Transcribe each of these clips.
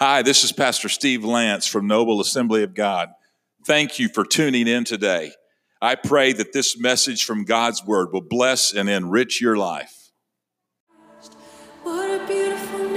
Hi, this is Pastor Steve Lance from Noble Assembly of God. Thank you for tuning in today. I pray that this message from God's Word will bless and enrich your life. What a beautiful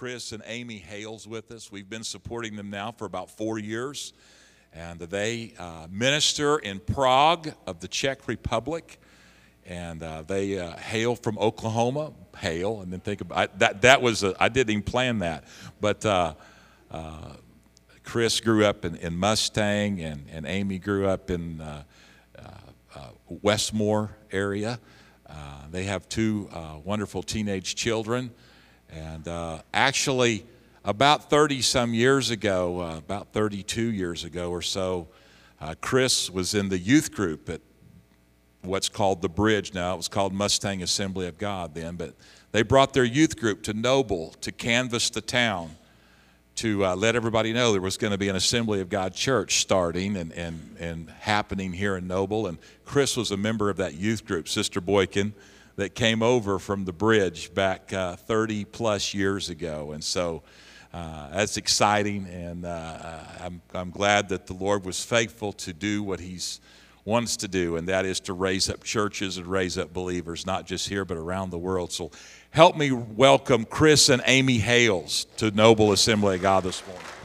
Chris and Amy Hales with us. We've been supporting them now for about four years, and they uh, minister in Prague of the Czech Republic. And uh, they uh, hail from Oklahoma, hail, and then think about I, that. That was I didn't even plan that, but uh, uh, Chris grew up in, in Mustang, and, and Amy grew up in uh, Westmoore area. They have two wonderful teenage children. And uh, actually, about 30 some years ago, uh, about 32 years ago or so, uh, Chris was in the youth group at what's called the Bridge now. It was called Mustang Assembly of God then, but they brought their youth group to Noble to canvass the town to uh, let everybody know there was going to be an Assembly of God church starting and, and, and happening here in Noble. And Chris was a member of that youth group, Sister Boykin, that came over from the bridge back uh, 30 plus years ago. And so uh, that's exciting. And uh, I'm, I'm glad that the Lord was faithful to do what He's wants to do, and that is to raise up churches and raise up believers, not just here, but around the world. So help me welcome Chris and Amy Hales to Noble Assembly of God this morning.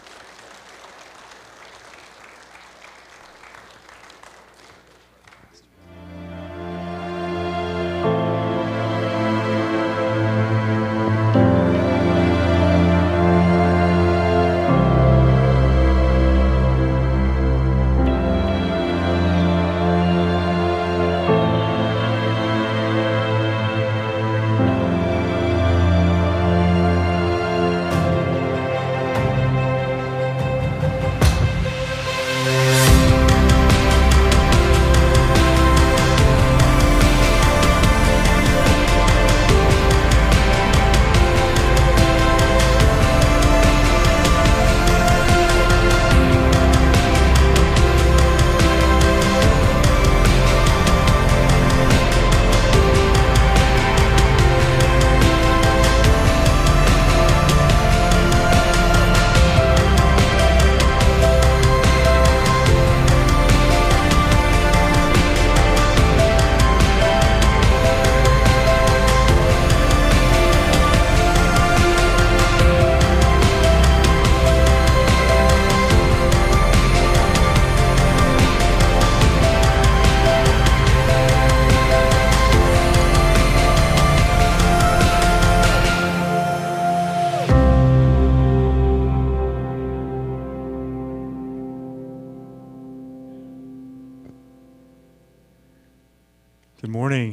Morning.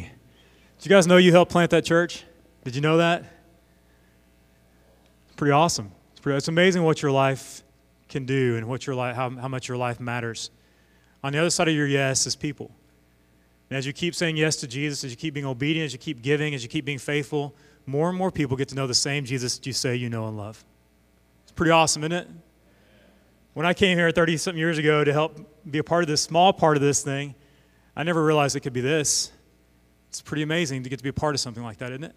Did you guys know you helped plant that church? Did you know that? It's pretty awesome. It's, pretty, it's amazing what your life can do and what your life, how, how much your life matters. On the other side of your yes is people. And as you keep saying yes to Jesus, as you keep being obedient, as you keep giving, as you keep being faithful, more and more people get to know the same Jesus that you say you know and love. It's pretty awesome, isn't it? When I came here 30 something years ago to help be a part of this small part of this thing, I never realized it could be this. It's pretty amazing to get to be a part of something like that, isn't it?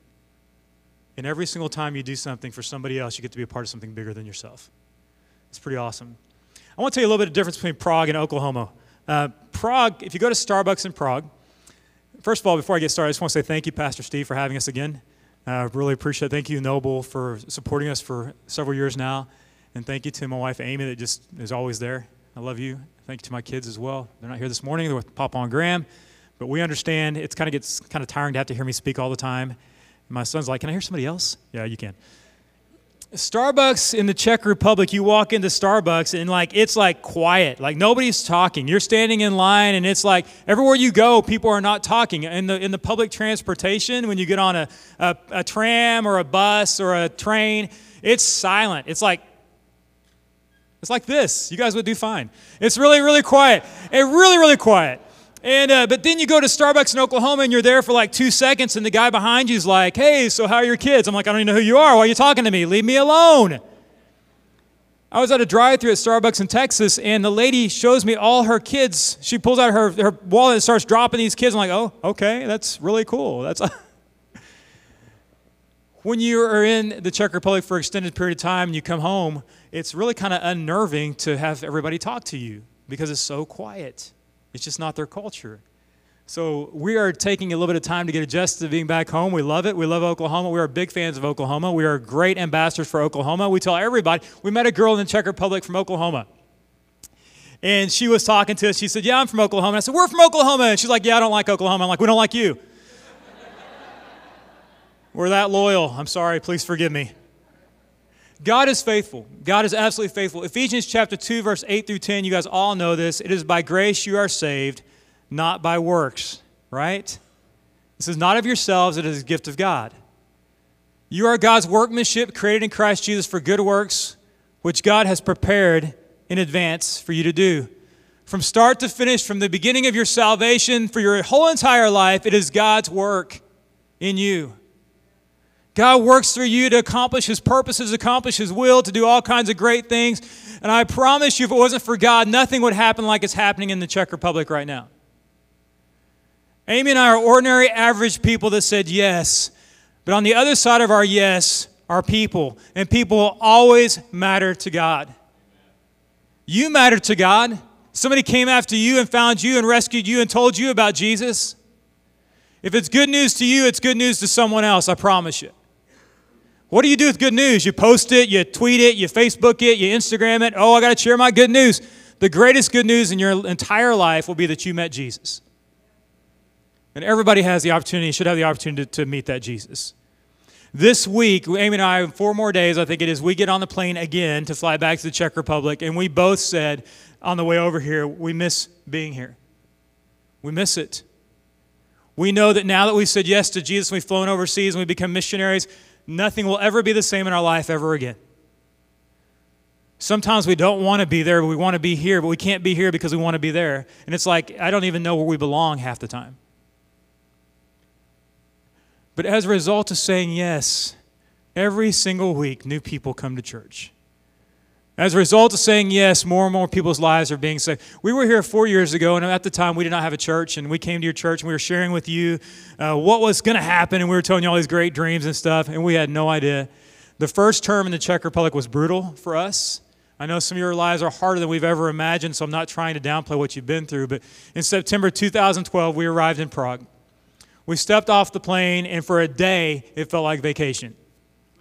And every single time you do something for somebody else, you get to be a part of something bigger than yourself. It's pretty awesome. I want to tell you a little bit of difference between Prague and Oklahoma. Uh, Prague, if you go to Starbucks in Prague, first of all, before I get started, I just want to say thank you, Pastor Steve, for having us again. I uh, really appreciate it. Thank you, Noble, for supporting us for several years now. And thank you to my wife, Amy, that just is always there. I love you. Thank you to my kids as well. They're not here this morning. They're with Papa and Graham. But we understand it's kind of gets kind of tiring to have to hear me speak all the time. My son's like, "Can I hear somebody else?" Yeah, you can. Starbucks in the Czech Republic, you walk into Starbucks and like it's like quiet, like nobody's talking. You're standing in line and it's like everywhere you go, people are not talking. In the in the public transportation, when you get on a, a, a tram or a bus or a train, it's silent. It's like It's like this. You guys would do fine. It's really, really quiet. And really, really quiet. And uh, but then you go to Starbucks in Oklahoma and you're there for like two seconds, and the guy behind you is like, "Hey, so how are your kids?" I'm like, "I don't even know who you are. Why are you talking to me? Leave me alone." I was at a drive-through at Starbucks in Texas, and the lady shows me all her kids. She pulls out her, her wallet and starts dropping these kids. I'm like, "Oh, okay, that's really cool." That's when you are in the Czech Republic for an extended period of time and you come home, it's really kind of unnerving to have everybody talk to you because it's so quiet. It's just not their culture. So we are taking a little bit of time to get adjusted to being back home. We love it. We love Oklahoma. We are big fans of Oklahoma. We are great ambassadors for Oklahoma. We tell everybody. We met a girl in the Czech Republic from Oklahoma. And she was talking to us. She said, Yeah, I'm from Oklahoma. I said, We're from Oklahoma. And she's like, Yeah, I don't like Oklahoma. I'm like, We don't like you. We're that loyal. I'm sorry. Please forgive me. God is faithful. God is absolutely faithful. Ephesians chapter 2, verse 8 through 10, you guys all know this. It is by grace you are saved, not by works, right? This is not of yourselves, it is a gift of God. You are God's workmanship created in Christ Jesus for good works, which God has prepared in advance for you to do. From start to finish, from the beginning of your salvation, for your whole entire life, it is God's work in you. God works through you to accomplish His purposes, accomplish His will, to do all kinds of great things. And I promise you, if it wasn't for God, nothing would happen like it's happening in the Czech Republic right now. Amy and I are ordinary, average people that said yes. But on the other side of our yes are people, and people always matter to God. You matter to God. Somebody came after you and found you and rescued you and told you about Jesus. If it's good news to you, it's good news to someone else, I promise you. What do you do with good news? You post it, you tweet it, you Facebook it, you Instagram it. Oh, I got to share my good news. The greatest good news in your entire life will be that you met Jesus. And everybody has the opportunity, should have the opportunity to, to meet that Jesus. This week, Amy and I, four more days, I think it is, we get on the plane again to fly back to the Czech Republic, and we both said on the way over here, we miss being here. We miss it. We know that now that we've said yes to Jesus, we've flown overseas and we become missionaries, nothing will ever be the same in our life ever again. Sometimes we don't want to be there, but we want to be here, but we can't be here because we want to be there. And it's like, I don't even know where we belong half the time. But as a result of saying yes, every single week, new people come to church. As a result of saying yes, more and more people's lives are being saved. We were here four years ago, and at the time we did not have a church, and we came to your church and we were sharing with you uh, what was going to happen, and we were telling you all these great dreams and stuff, and we had no idea. The first term in the Czech Republic was brutal for us. I know some of your lives are harder than we've ever imagined, so I'm not trying to downplay what you've been through, but in September 2012, we arrived in Prague. We stepped off the plane, and for a day, it felt like vacation.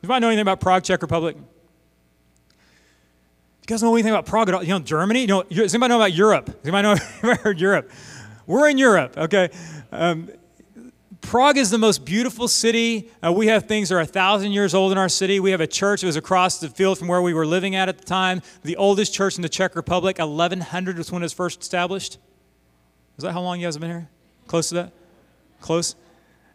Anybody know anything about Prague, Czech Republic? You guys know anything about Prague at all? You know, Germany? You know, does anybody know about Europe? Does anybody know about Europe? We're in Europe, okay? Um, Prague is the most beautiful city. Uh, we have things that are a thousand years old in our city. We have a church that was across the field from where we were living at at the time. The oldest church in the Czech Republic, 1100 was when it was first established. Is that how long you guys have been here? Close to that? Close?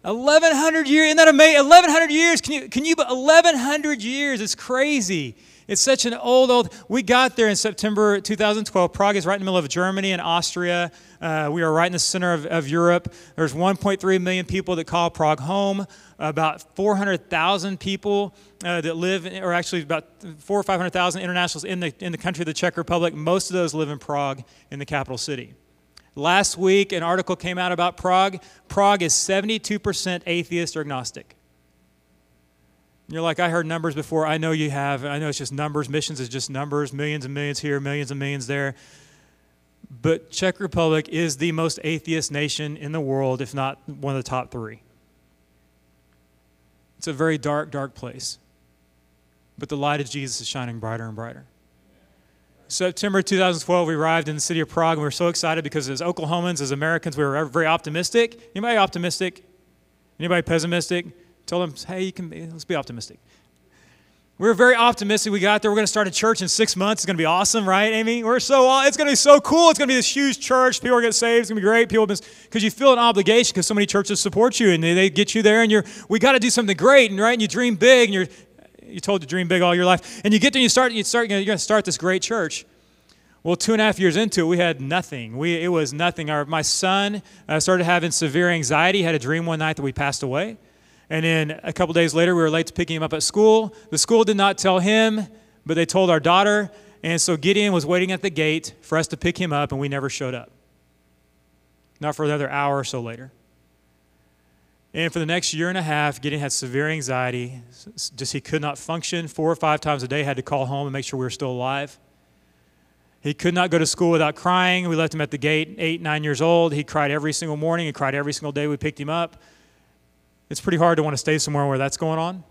1100 years. Isn't that amazing? 1100 years. Can you, can you, 1100 years. It's crazy. It's such an old, old. We got there in September 2012. Prague is right in the middle of Germany and Austria. Uh, we are right in the center of, of Europe. There's 1.3 million people that call Prague home. About 400,000 people uh, that live, in, or actually about four or 500,000 internationals in the in the country of the Czech Republic. Most of those live in Prague, in the capital city. Last week, an article came out about Prague. Prague is 72% atheist or agnostic. You're like, I heard numbers before. I know you have. I know it's just numbers. Missions is just numbers. Millions and millions here, millions and millions there. But Czech Republic is the most atheist nation in the world, if not one of the top three. It's a very dark, dark place. But the light of Jesus is shining brighter and brighter. September 2012, we arrived in the city of Prague, and we were so excited because as Oklahomans, as Americans, we were very optimistic. Anybody optimistic? Anybody pessimistic? Tell them, hey, you can be, let's be optimistic. We were very optimistic. We got there. We're going to start a church in six months. It's going to be awesome, right, Amy? We're so it's going to be so cool. It's going to be this huge church. People are going to get saved. It's going to be great. People because you feel an obligation because so many churches support you and they, they get you there and you're we got to do something great and right and you dream big and you're you told to dream big all your life, and you get there, and you start, you start, you're going to start this great church. Well, two and a half years into it, we had nothing. We, it was nothing. Our, my son uh, started having severe anxiety. Had a dream one night that we passed away. And then a couple days later, we were late to picking him up at school. The school did not tell him, but they told our daughter. And so Gideon was waiting at the gate for us to pick him up, and we never showed up. Not for another hour or so later. And for the next year and a half, Gideon had severe anxiety. Just he could not function. Four or five times a day, had to call home and make sure we were still alive. He could not go to school without crying. We left him at the gate, eight, nine years old. He cried every single morning. He cried every single day we picked him up. It's pretty hard to want to stay somewhere where that's going on.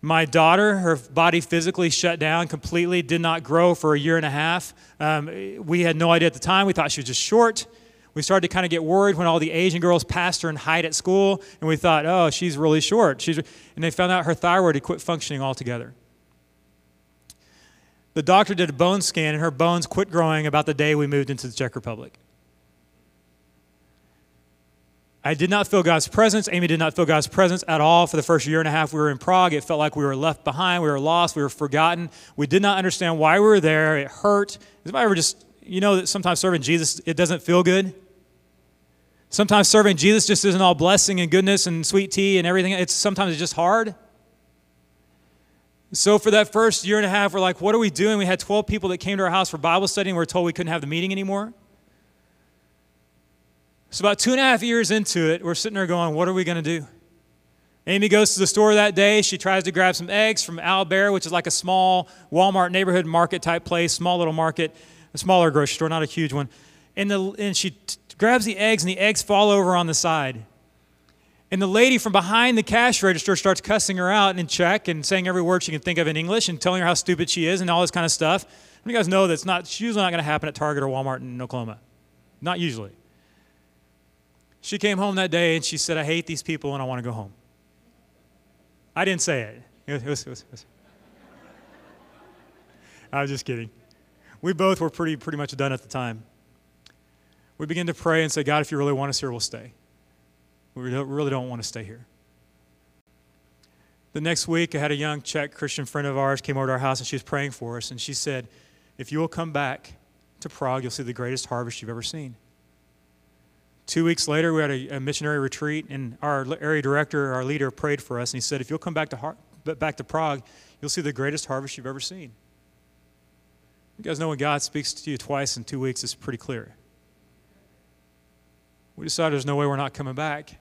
My daughter, her body physically shut down completely, did not grow for a year and a half. Um, we had no idea at the time. We thought she was just short. We started to kind of get worried when all the Asian girls passed her and hide at school, and we thought, oh, she's really short. She's, and they found out her thyroid had quit functioning altogether. The doctor did a bone scan, and her bones quit growing about the day we moved into the Czech Republic. I did not feel God's presence. Amy did not feel God's presence at all for the first year and a half we were in Prague. It felt like we were left behind, we were lost, we were forgotten. We did not understand why we were there. It hurt. Anybody ever just, you know, that sometimes serving Jesus, it doesn't feel good? Sometimes serving Jesus just isn't all blessing and goodness and sweet tea and everything. It's sometimes it's just hard. So for that first year and a half, we're like, what are we doing? We had 12 people that came to our house for Bible study and we're told we couldn't have the meeting anymore. So about two and a half years into it, we're sitting there going, what are we going to do? Amy goes to the store that day. She tries to grab some eggs from Albert, which is like a small Walmart neighborhood market type place, small little market, a smaller grocery store, not a huge one. And, the, and she t- grabs the eggs, and the eggs fall over on the side. And the lady from behind the cash register starts cussing her out in Czech and saying every word she can think of in English and telling her how stupid she is and all this kind of stuff. You guys know that's not usually not going to happen at Target or Walmart in Oklahoma. Not usually. She came home that day and she said, I hate these people and I want to go home. I didn't say it. It was, it was, it was. I was just kidding. We both were pretty, pretty much done at the time. We began to pray and say, God, if you really want us here, we'll stay. We really don't want to stay here. The next week, I had a young Czech Christian friend of ours came over to our house and she was praying for us. And she said, If you will come back to Prague, you'll see the greatest harvest you've ever seen. Two weeks later, we had a, a missionary retreat, and our area director, our leader, prayed for us. And he said, If you'll come back to, Har- back to Prague, you'll see the greatest harvest you've ever seen. You guys know when God speaks to you twice in two weeks, it's pretty clear. We decided there's no way we're not coming back.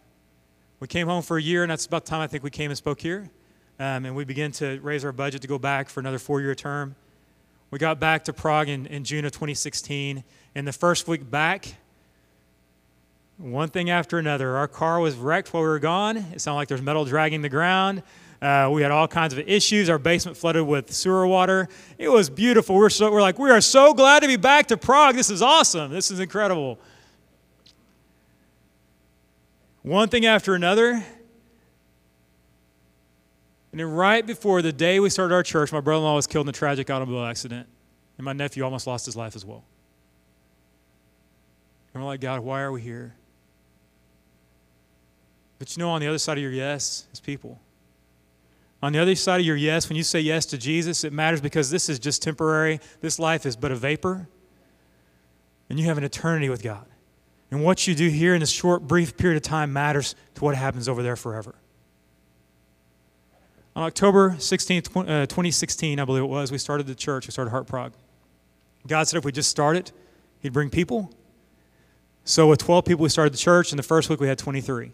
We came home for a year, and that's about the time I think we came and spoke here. Um, and we began to raise our budget to go back for another four year term. We got back to Prague in, in June of 2016. And the first week back, one thing after another. Our car was wrecked while we were gone. It sounded like there's metal dragging the ground. Uh, we had all kinds of issues. Our basement flooded with sewer water. It was beautiful. We're, so, we're like, we are so glad to be back to Prague. This is awesome. This is incredible one thing after another. And then, right before the day we started our church, my brother in law was killed in a tragic automobile accident, and my nephew almost lost his life as well. And we're like, God, why are we here? But you know, on the other side of your yes is people. On the other side of your yes, when you say yes to Jesus, it matters because this is just temporary. This life is but a vapor. And you have an eternity with God. And what you do here in this short, brief period of time matters to what happens over there forever. On October 16th, uh, 2016, I believe it was, we started the church. We started Heart Prague. God said if we just start it, He'd bring people. So with 12 people, we started the church, and the first week we had 23.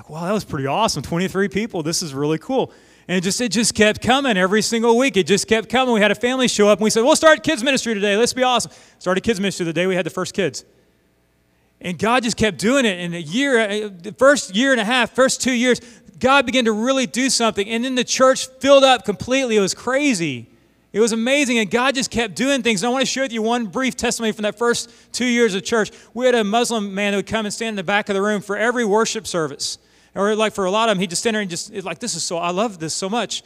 Like, wow, that was pretty awesome. 23 people. This is really cool. And it just, it just kept coming every single week. It just kept coming. We had a family show up, and we said, we'll start kids' ministry today. Let's be awesome. Started kids' ministry the day we had the first kids. And God just kept doing it. In a year, uh, the first year and a half, first two years, God began to really do something. And then the church filled up completely. It was crazy. It was amazing. And God just kept doing things. And I want to share with you one brief testimony from that first two years of church. We had a Muslim man who would come and stand in the back of the room for every worship service. Or like for a lot of them, he'd just stand there and just, like, this is so, I love this so much.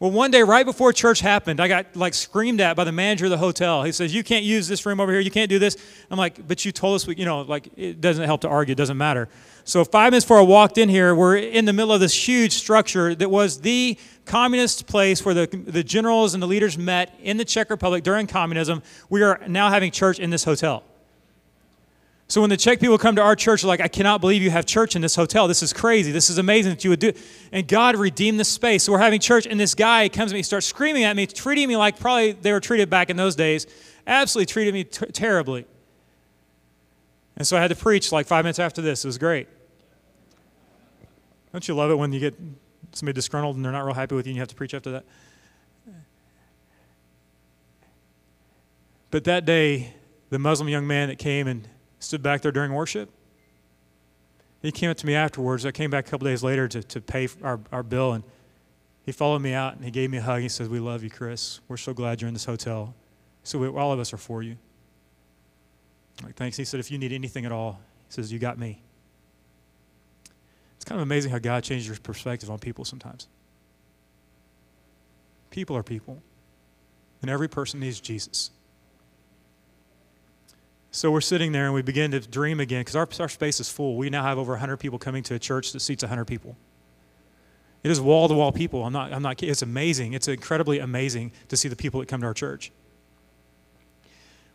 Well, one day, right before church happened, I got like screamed at by the manager of the hotel. He says, "You can't use this room over here. You can't do this." I'm like, "But you told us we, you know, like it doesn't help to argue. It doesn't matter." So five minutes before I walked in here, we're in the middle of this huge structure that was the communist place where the, the generals and the leaders met in the Czech Republic during communism. We are now having church in this hotel. So when the Czech people come to our church, like, I cannot believe you have church in this hotel. This is crazy. This is amazing that you would do it. And God redeemed this space. So we're having church, and this guy comes to me, starts screaming at me, treating me like probably they were treated back in those days. Absolutely treated me t- terribly. And so I had to preach like five minutes after this. It was great. Don't you love it when you get somebody disgruntled and they're not real happy with you and you have to preach after that? But that day, the Muslim young man that came and stood back there during worship, he came up to me afterwards. I came back a couple days later to, to pay our, our bill, and he followed me out and he gave me a hug. He says, We love you, Chris. We're so glad you're in this hotel. So we, all of us are for you. I'm like, thanks. He said, If you need anything at all, he says, You got me. It's kind of amazing how God changes your perspective on people sometimes. People are people, and every person needs Jesus. So we're sitting there and we begin to dream again because our, our space is full. We now have over 100 people coming to a church that seats 100 people. It is wall to wall people. I'm not, I'm not, it's amazing. It's incredibly amazing to see the people that come to our church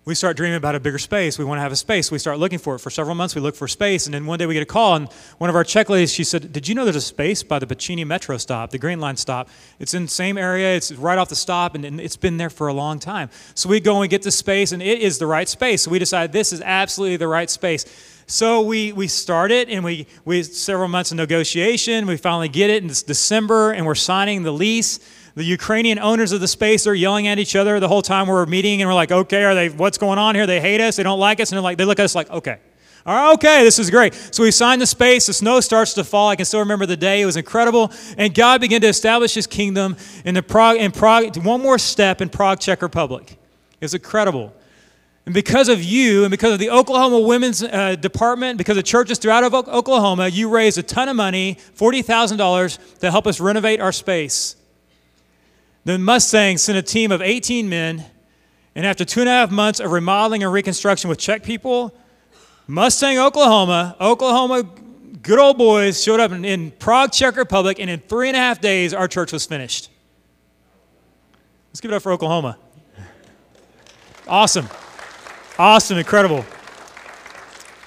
we start dreaming about a bigger space. We want to have a space. We start looking for it. For several months, we look for space. And then one day we get a call, and one of our Czech ladies, she said, Did you know there's a space by the Pacini Metro stop, the Green Line stop? It's in the same area, it's right off the stop, and it's been there for a long time. So we go and get the space, and it is the right space. So we decide this is absolutely the right space. So we, we start it, and we, we several months of negotiation. We finally get it, and it's December, and we're signing the lease the Ukrainian owners of the space are yelling at each other the whole time we're meeting, and we're like, okay, are they? What's going on here? They hate us. They don't like us, and they're like, they look at us like, okay. All right, okay, this is great. So we signed the space. The snow starts to fall. I can still remember the day. It was incredible. And God began to establish his kingdom in the Prague, in Prague, one more step in Prague, Czech Republic. It was incredible. And because of you and because of the Oklahoma Women's uh, Department, because of churches throughout of Oklahoma, you raised a ton of money, $40,000, to help us renovate our space. The Mustangs sent a team of 18 men, and after two and a half months of remodeling and reconstruction with Czech people, Mustang, Oklahoma, Oklahoma good old boys showed up in, in, Prague, Czech Republic, and in three and a half days, our church was finished. Let's give it up for Oklahoma. Awesome. Awesome, incredible.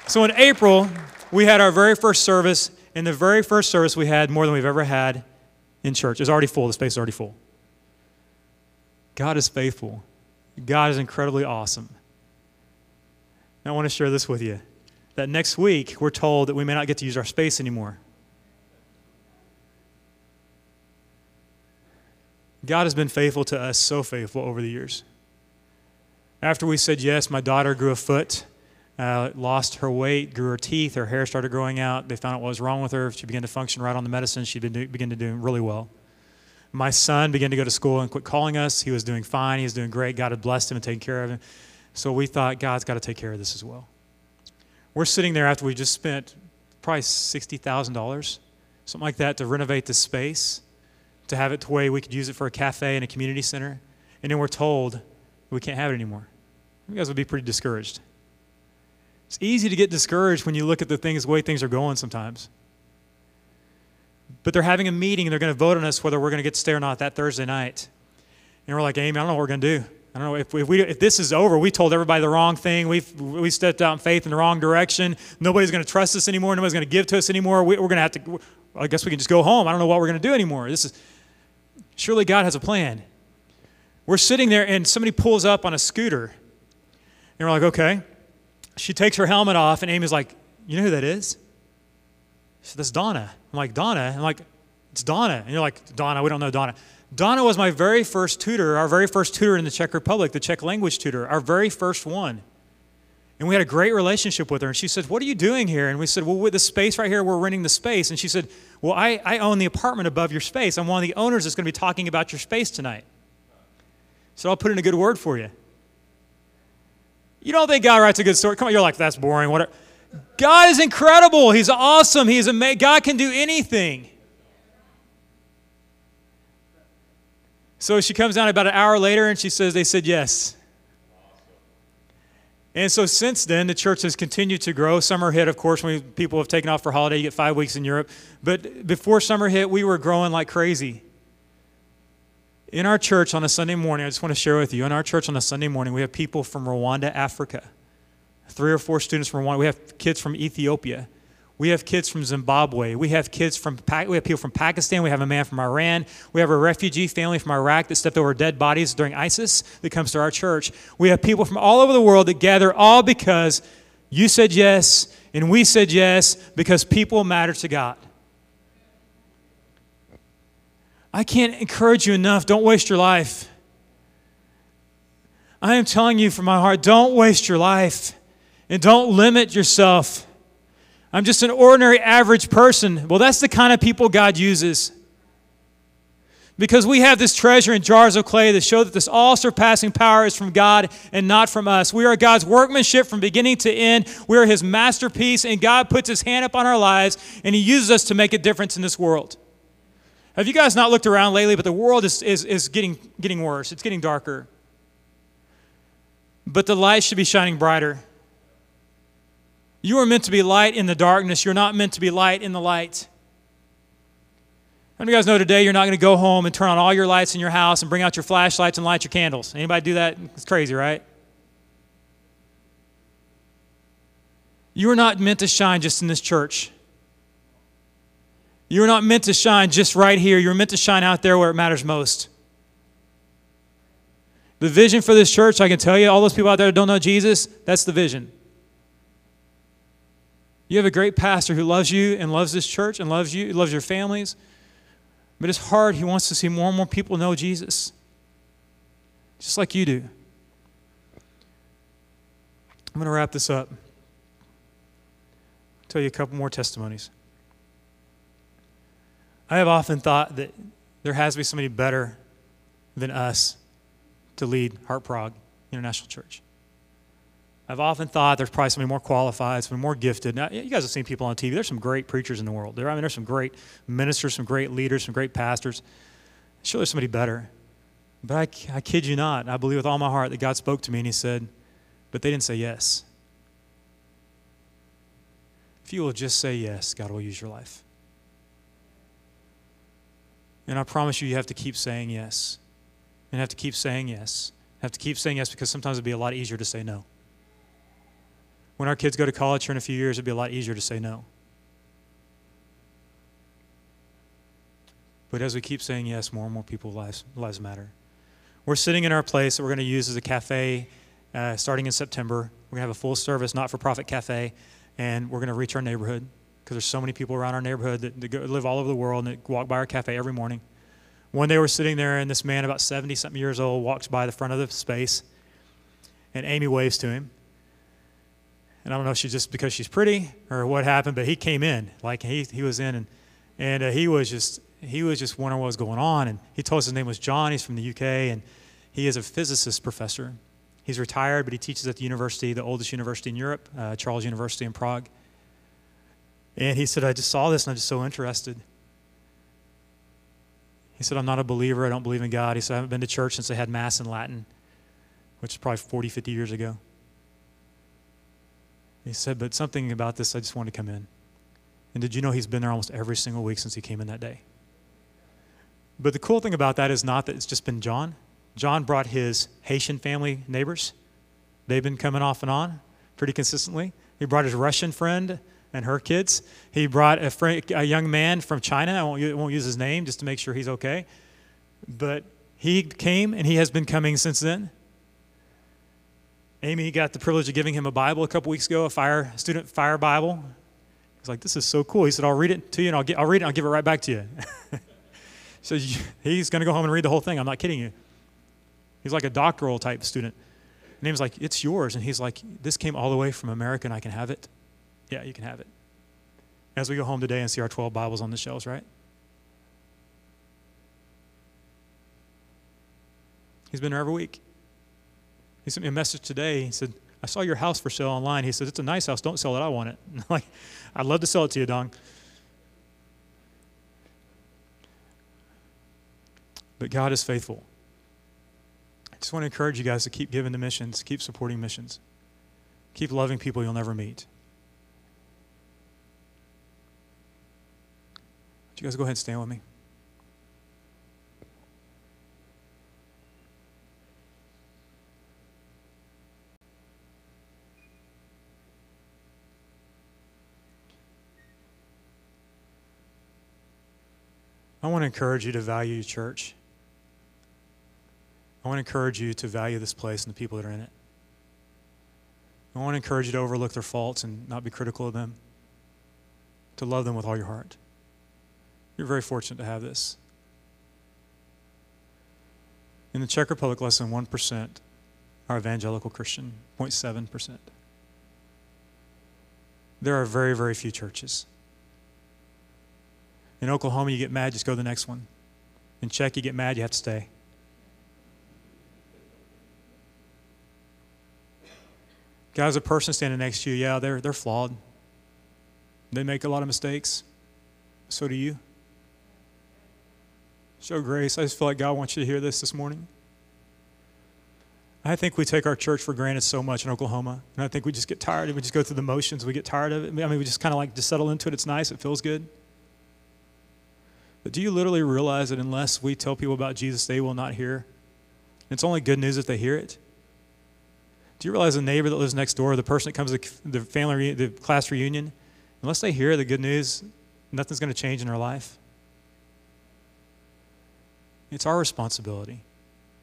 So in April, we had our very first service. In the very first service, we had more than we've ever had in church. It's already full, the space is already full. God is faithful. God is incredibly awesome. I want to share this with you that next week we're told that we may not get to use our space anymore. God has been faithful to us, so faithful over the years. After we said yes, my daughter grew a foot, uh, lost her weight, grew her teeth, her hair started growing out. They found out what was wrong with her. She began to function right on the medicine. She began to do really well. My son began to go to school and quit calling us. He was doing fine. He was doing great. God had blessed him and taken care of him. So we thought, God's got to take care of this as well. We're sitting there after we just spent probably $60,000, something like that, to renovate this space, to have it to where we could use it for a cafe and a community center. And then we're told we can't have it anymore. You guys would be pretty discouraged. It's easy to get discouraged when you look at the things, the way things are going sometimes. But they're having a meeting and they're going to vote on us whether we're going to get to stay or not that Thursday night. And we're like, Amy, I don't know what we're going to do. I don't know if, if, we, if this is over, we told everybody the wrong thing. We've, we stepped out in faith in the wrong direction. Nobody's going to trust us anymore. Nobody's going to give to us anymore. We, are going to have to, I guess we can just go home. I don't know what we're going to do anymore. This is, surely God has a plan. We're sitting there and somebody pulls up on a scooter. And we're like, okay. She takes her helmet off and Amy's like, you know who that is? She said, that's Donna. I'm like, Donna? I'm like, it's Donna. And you're like, Donna, we don't know Donna. Donna was my very first tutor, our very first tutor in the Czech Republic, the Czech language tutor, our very first one. And we had a great relationship with her. And she said, What are you doing here? And we said, Well, with the space right here, we're renting the space. And she said, Well, I, I own the apartment above your space. I'm one of the owners that's going to be talking about your space tonight. So I'll put in a good word for you. You don't think God writes a good story? Come on, you're like, That's boring. What? God is incredible. He's awesome. He's ama- God can do anything. So she comes down about an hour later and she says they said yes. And so since then, the church has continued to grow. Summer hit, of course, when people have taken off for holiday, you get five weeks in Europe. But before summer hit, we were growing like crazy. In our church on a Sunday morning, I just want to share with you, in our church on a Sunday morning, we have people from Rwanda, Africa. Three or four students from Rwanda. We have kids from Ethiopia. We have kids from Zimbabwe. We have kids from we have people from Pakistan. We have a man from Iran. We have a refugee family from Iraq that stepped over dead bodies during ISIS that comes to our church. We have people from all over the world that gather all because you said yes and we said yes because people matter to God. I can't encourage you enough. Don't waste your life. I am telling you from my heart, don't waste your life and don't limit yourself. I'm just an ordinary, average person. Well, that's the kind of people God uses. Because we have this treasure in jars of clay that show that this all surpassing power is from God and not from us. We are God's workmanship from beginning to end. We are His masterpiece, and God puts His hand upon our lives and He uses us to make a difference in this world. Have you guys not looked around lately? But the world is, is, is getting, getting worse, it's getting darker. But the light should be shining brighter. You are meant to be light in the darkness. You're not meant to be light in the light. How many of you guys know today you're not going to go home and turn on all your lights in your house and bring out your flashlights and light your candles? Anybody do that? It's crazy, right? You are not meant to shine just in this church. You're not meant to shine just right here. You're meant to shine out there where it matters most. The vision for this church, I can tell you, all those people out there that don't know Jesus, that's the vision. You have a great pastor who loves you and loves this church and loves you, loves your families. But it's hard. He wants to see more and more people know Jesus, just like you do. I'm going to wrap this up. Tell you a couple more testimonies. I have often thought that there has to be somebody better than us to lead Heart Prague International Church. I've often thought there's probably somebody more qualified, somebody more gifted. Now, you guys have seen people on TV. There's some great preachers in the world. There, I mean, there's some great ministers, some great leaders, some great pastors. Sure, there's somebody better. But I, I kid you not, I believe with all my heart that God spoke to me and He said, but they didn't say yes. If you will just say yes, God will use your life. And I promise you, you have to keep saying yes. And have to keep saying yes. Have to keep saying yes because sometimes it'd be a lot easier to say no. When our kids go to college here in a few years, it'd be a lot easier to say no. But as we keep saying yes, more and more people's lives, lives matter. We're sitting in our place that we're going to use as a cafe uh, starting in September. We're going to have a full service, not for profit cafe, and we're going to reach our neighborhood because there's so many people around our neighborhood that, that go, live all over the world and walk by our cafe every morning. One day we're sitting there, and this man, about 70 something years old, walks by the front of the space, and Amy waves to him. And I don't know if she's just because she's pretty or what happened, but he came in like he he was in and and uh, he was just he was just wondering what was going on. And he told us his name was John. He's from the UK and he is a physicist professor. He's retired, but he teaches at the university, the oldest university in Europe, uh, Charles University in Prague. And he said, I just saw this and I'm just so interested. He said, I'm not a believer. I don't believe in God. He said, I haven't been to church since they had Mass in Latin, which is probably 40, 50 years ago. He said, But something about this, I just wanted to come in. And did you know he's been there almost every single week since he came in that day? But the cool thing about that is not that it's just been John. John brought his Haitian family neighbors. They've been coming off and on pretty consistently. He brought his Russian friend and her kids. He brought a, friend, a young man from China. I won't, won't use his name just to make sure he's okay. But he came and he has been coming since then. Amy got the privilege of giving him a Bible a couple weeks ago, a fire student fire Bible. He's like, "This is so cool." He said, "I'll read it to you, and I'll, get, I'll read it. and I'll give it right back to you." so he's going to go home and read the whole thing. I'm not kidding you. He's like a doctoral type student. And Amy's like, "It's yours," and he's like, "This came all the way from America, and I can have it." Yeah, you can have it. As we go home today and see our 12 Bibles on the shelves, right? He's been there every week. He sent me a message today. He said, I saw your house for sale online. He said, It's a nice house. Don't sell it. I want it. like, I'd love to sell it to you, Dong. But God is faithful. I just want to encourage you guys to keep giving to missions, keep supporting missions, keep loving people you'll never meet. You guys go ahead and stand with me? I want to encourage you to value your church. I want to encourage you to value this place and the people that are in it. I want to encourage you to overlook their faults and not be critical of them, to love them with all your heart. You're very fortunate to have this. In the Czech Republic, less than 1% are evangelical Christian, 0.7%. There are very, very few churches. In Oklahoma, you get mad, just go to the next one. In Czech, you get mad, you have to stay. Guys, a person standing next to you, yeah, they're, they're flawed. They make a lot of mistakes. So do you. Show grace. I just feel like God wants you to hear this this morning. I think we take our church for granted so much in Oklahoma. And I think we just get tired and we just go through the motions. We get tired of it. I mean, we just kind of like just settle into it. It's nice. It feels good. But do you literally realize that unless we tell people about Jesus, they will not hear? It's only good news if they hear it. Do you realize the neighbor that lives next door, the person that comes to the family, the class reunion, unless they hear the good news, nothing's going to change in their life? It's our responsibility.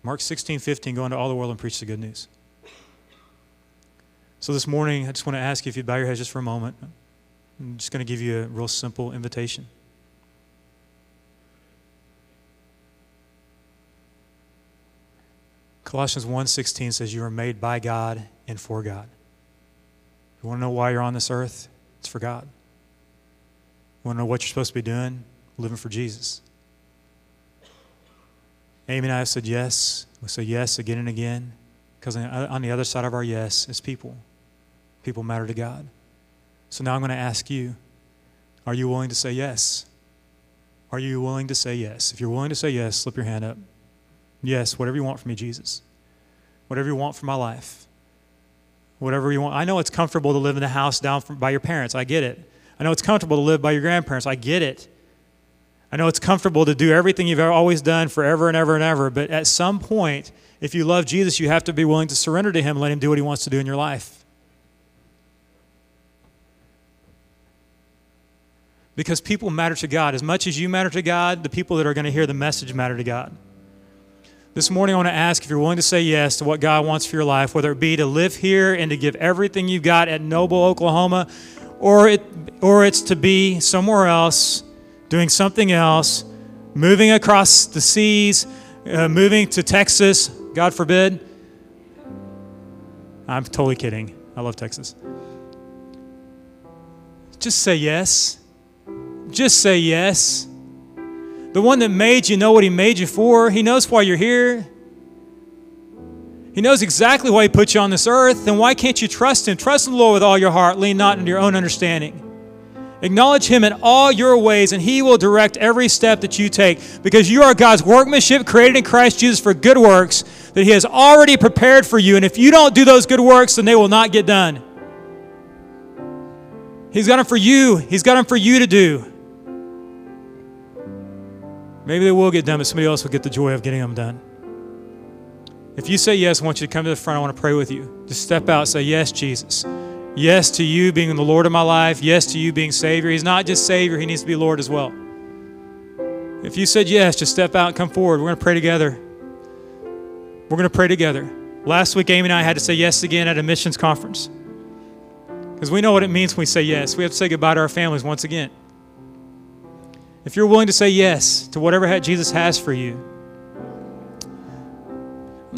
Mark 16, 15, go into all the world and preach the good news. So this morning, I just want to ask you if you'd bow your heads just for a moment. I'm just going to give you a real simple invitation. Colossians 1:16 says you are made by God and for God. You want to know why you're on this earth? It's for God. You want to know what you're supposed to be doing? Living for Jesus. Amy and I have said yes. We say yes again and again because on the other side of our yes is people. People matter to God. So now I'm going to ask you are you willing to say yes? Are you willing to say yes? If you're willing to say yes, slip your hand up. Yes, whatever you want from me, Jesus. Whatever you want for my life. Whatever you want. I know it's comfortable to live in the house down from, by your parents. I get it. I know it's comfortable to live by your grandparents. I get it. I know it's comfortable to do everything you've always done forever and ever and ever, but at some point, if you love Jesus, you have to be willing to surrender to Him let Him do what He wants to do in your life. Because people matter to God. As much as you matter to God, the people that are going to hear the message matter to God. This morning, I want to ask if you're willing to say yes to what God wants for your life, whether it be to live here and to give everything you've got at Noble, Oklahoma, or, it, or it's to be somewhere else, doing something else, moving across the seas, uh, moving to Texas, God forbid. I'm totally kidding. I love Texas. Just say yes. Just say yes. The one that made you know what he made you for. He knows why you're here. He knows exactly why he put you on this earth. Then why can't you trust him? Trust in the Lord with all your heart. Lean not into your own understanding. Acknowledge him in all your ways, and he will direct every step that you take because you are God's workmanship created in Christ Jesus for good works that he has already prepared for you. And if you don't do those good works, then they will not get done. He's got them for you, he's got them for you to do. Maybe they will get done, but somebody else will get the joy of getting them done. If you say yes, I want you to come to the front. I want to pray with you. Just step out say, Yes, Jesus. Yes to you being the Lord of my life. Yes to you being Savior. He's not just Savior, He needs to be Lord as well. If you said yes, just step out and come forward. We're going to pray together. We're going to pray together. Last week, Amy and I had to say yes again at a missions conference. Because we know what it means when we say yes. We have to say goodbye to our families once again. If you're willing to say yes to whatever Jesus has for you,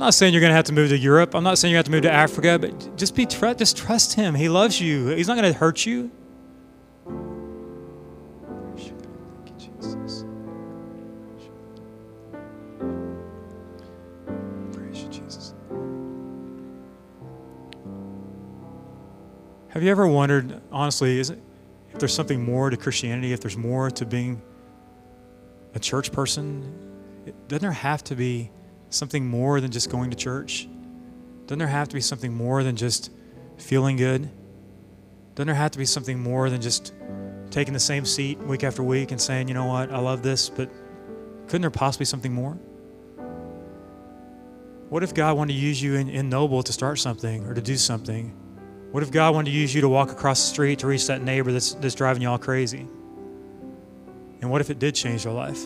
not saying you're going to have to move to Europe. I'm not saying you have to move to Africa, but just be just trust Him. He loves you. He's not going to hurt you. Have you ever wondered, honestly, is it, if there's something more to Christianity, if there's more to being a church person, doesn't there have to be something more than just going to church? Doesn't there have to be something more than just feeling good? Doesn't there have to be something more than just taking the same seat week after week and saying, you know what, I love this, but couldn't there possibly be something more? What if God wanted to use you in, in Noble to start something or to do something? What if God wanted to use you to walk across the street to reach that neighbor that's, that's driving you all crazy? And what if it did change your life?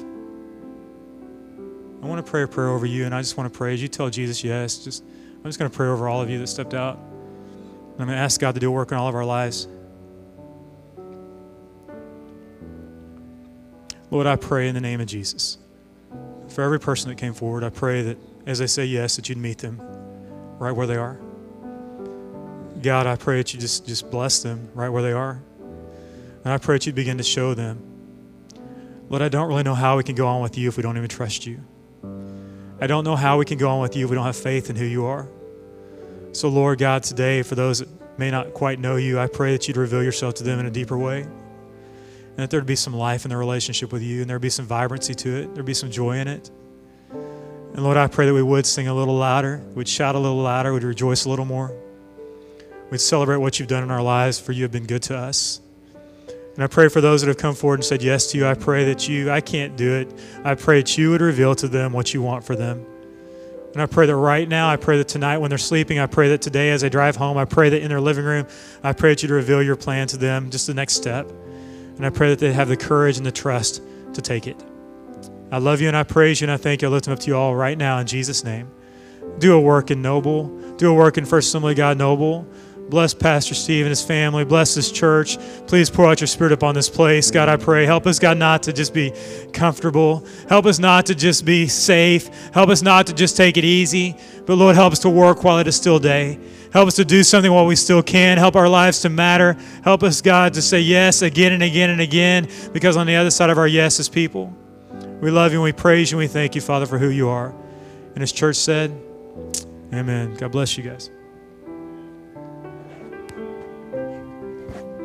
I want to pray a prayer over you, and I just want to pray as you tell Jesus yes. Just I'm just going to pray over all of you that stepped out. And I'm going to ask God to do a work in all of our lives. Lord, I pray in the name of Jesus. For every person that came forward, I pray that as they say yes, that you'd meet them right where they are. God, I pray that you just, just bless them right where they are. And I pray that you begin to show them. Lord, I don't really know how we can go on with you if we don't even trust you. I don't know how we can go on with you if we don't have faith in who you are. So, Lord God, today, for those that may not quite know you, I pray that you'd reveal yourself to them in a deeper way. And that there'd be some life in their relationship with you, and there'd be some vibrancy to it, there'd be some joy in it. And Lord, I pray that we would sing a little louder, we'd shout a little louder, we'd rejoice a little more. We'd celebrate what you've done in our lives, for you have been good to us. And I pray for those that have come forward and said yes to you. I pray that you, I can't do it. I pray that you would reveal to them what you want for them. And I pray that right now, I pray that tonight when they're sleeping, I pray that today as they drive home, I pray that in their living room, I pray that you'd reveal your plan to them, just the next step. And I pray that they have the courage and the trust to take it. I love you and I praise you and I thank you. I lift them up to you all right now in Jesus' name. Do a work in Noble. Do a work in First Assembly God Noble. Bless Pastor Steve and his family. Bless this church. Please pour out your spirit upon this place. God, I pray. Help us, God, not to just be comfortable. Help us not to just be safe. Help us not to just take it easy. But Lord, help us to work while it is still day. Help us to do something while we still can. Help our lives to matter. Help us, God, to say yes again and again and again, because on the other side of our yes is people. We love you and we praise you and we thank you, Father, for who you are. And as church said, Amen. God bless you guys.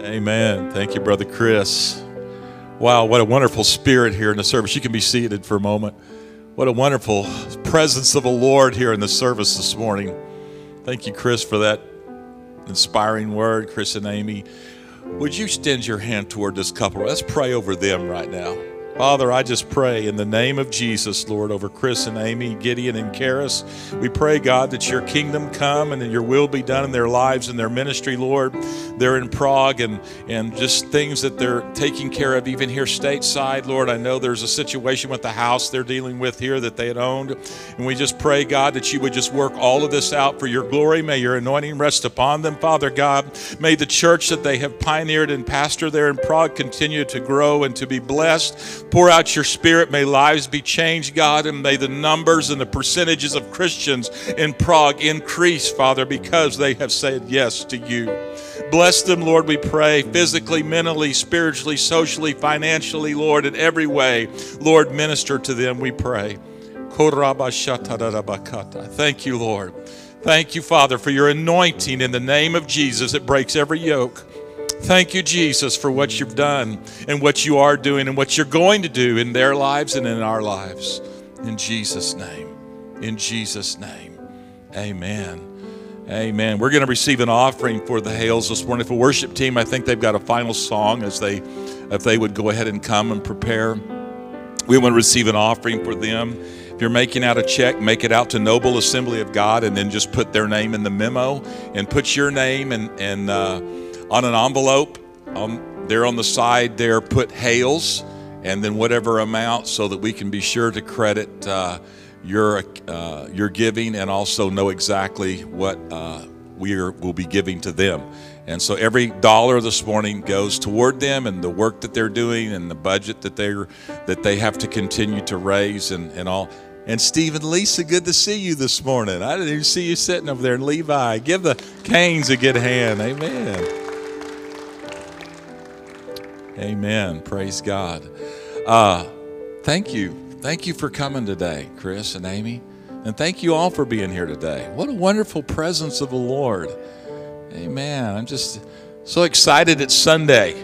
Amen. Thank you, Brother Chris. Wow, what a wonderful spirit here in the service. You can be seated for a moment. What a wonderful presence of the Lord here in the service this morning. Thank you, Chris, for that inspiring word. Chris and Amy, would you extend your hand toward this couple? Let's pray over them right now. Father, I just pray in the name of Jesus, Lord, over Chris and Amy, Gideon and Karis. We pray, God, that your kingdom come and that your will be done in their lives and their ministry, Lord. They're in Prague and, and just things that they're taking care of, even here stateside, Lord. I know there's a situation with the house they're dealing with here that they had owned. And we just pray, God, that you would just work all of this out for your glory. May your anointing rest upon them, Father God. May the church that they have pioneered and pastored there in Prague continue to grow and to be blessed. Pour out your spirit. May lives be changed, God, and may the numbers and the percentages of Christians in Prague increase, Father, because they have said yes to you. Bless them, Lord, we pray, physically, mentally, spiritually, socially, financially, Lord, in every way. Lord, minister to them, we pray. Thank you, Lord. Thank you, Father, for your anointing in the name of Jesus that breaks every yoke. Thank you, Jesus, for what you've done and what you are doing and what you're going to do in their lives and in our lives. In Jesus' name. In Jesus' name. Amen. Amen. We're going to receive an offering for the Hales this morning. For worship team, I think they've got a final song as they, if they would go ahead and come and prepare. We want to receive an offering for them. If you're making out a check, make it out to Noble Assembly of God, and then just put their name in the memo, and put your name and and. Uh, on an envelope. Um, there on the side there, put Hales and then whatever amount so that we can be sure to credit uh, your, uh, your giving and also know exactly what uh, we are, will be giving to them. And so every dollar this morning goes toward them and the work that they're doing and the budget that they're that they have to continue to raise and, and all. And Stephen Lisa, good to see you this morning. I didn't even see you sitting over there. And Levi, give the Canes a good hand. Amen. Amen. Praise God. Uh, thank you. Thank you for coming today, Chris and Amy. And thank you all for being here today. What a wonderful presence of the Lord. Amen. I'm just so excited it's Sunday.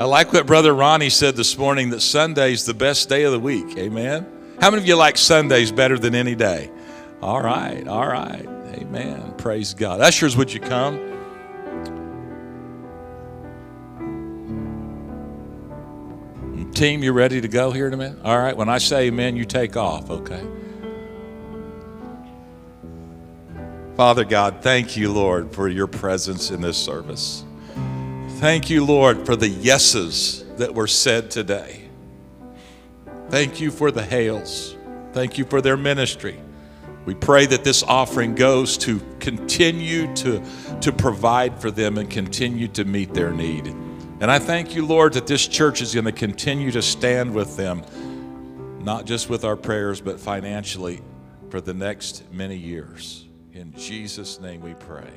I like what Brother Ronnie said this morning that Sunday's the best day of the week. Amen. How many of you like Sundays better than any day? All right, all right. Amen. Praise God. Ushers, would you come? Team, you ready to go here in a minute? All right, when I say amen, you take off, okay? Father God, thank you, Lord, for your presence in this service. Thank you, Lord, for the yeses that were said today. Thank you for the Hales. Thank you for their ministry. We pray that this offering goes to continue to, to provide for them and continue to meet their need. And I thank you, Lord, that this church is going to continue to stand with them, not just with our prayers, but financially for the next many years. In Jesus' name we pray.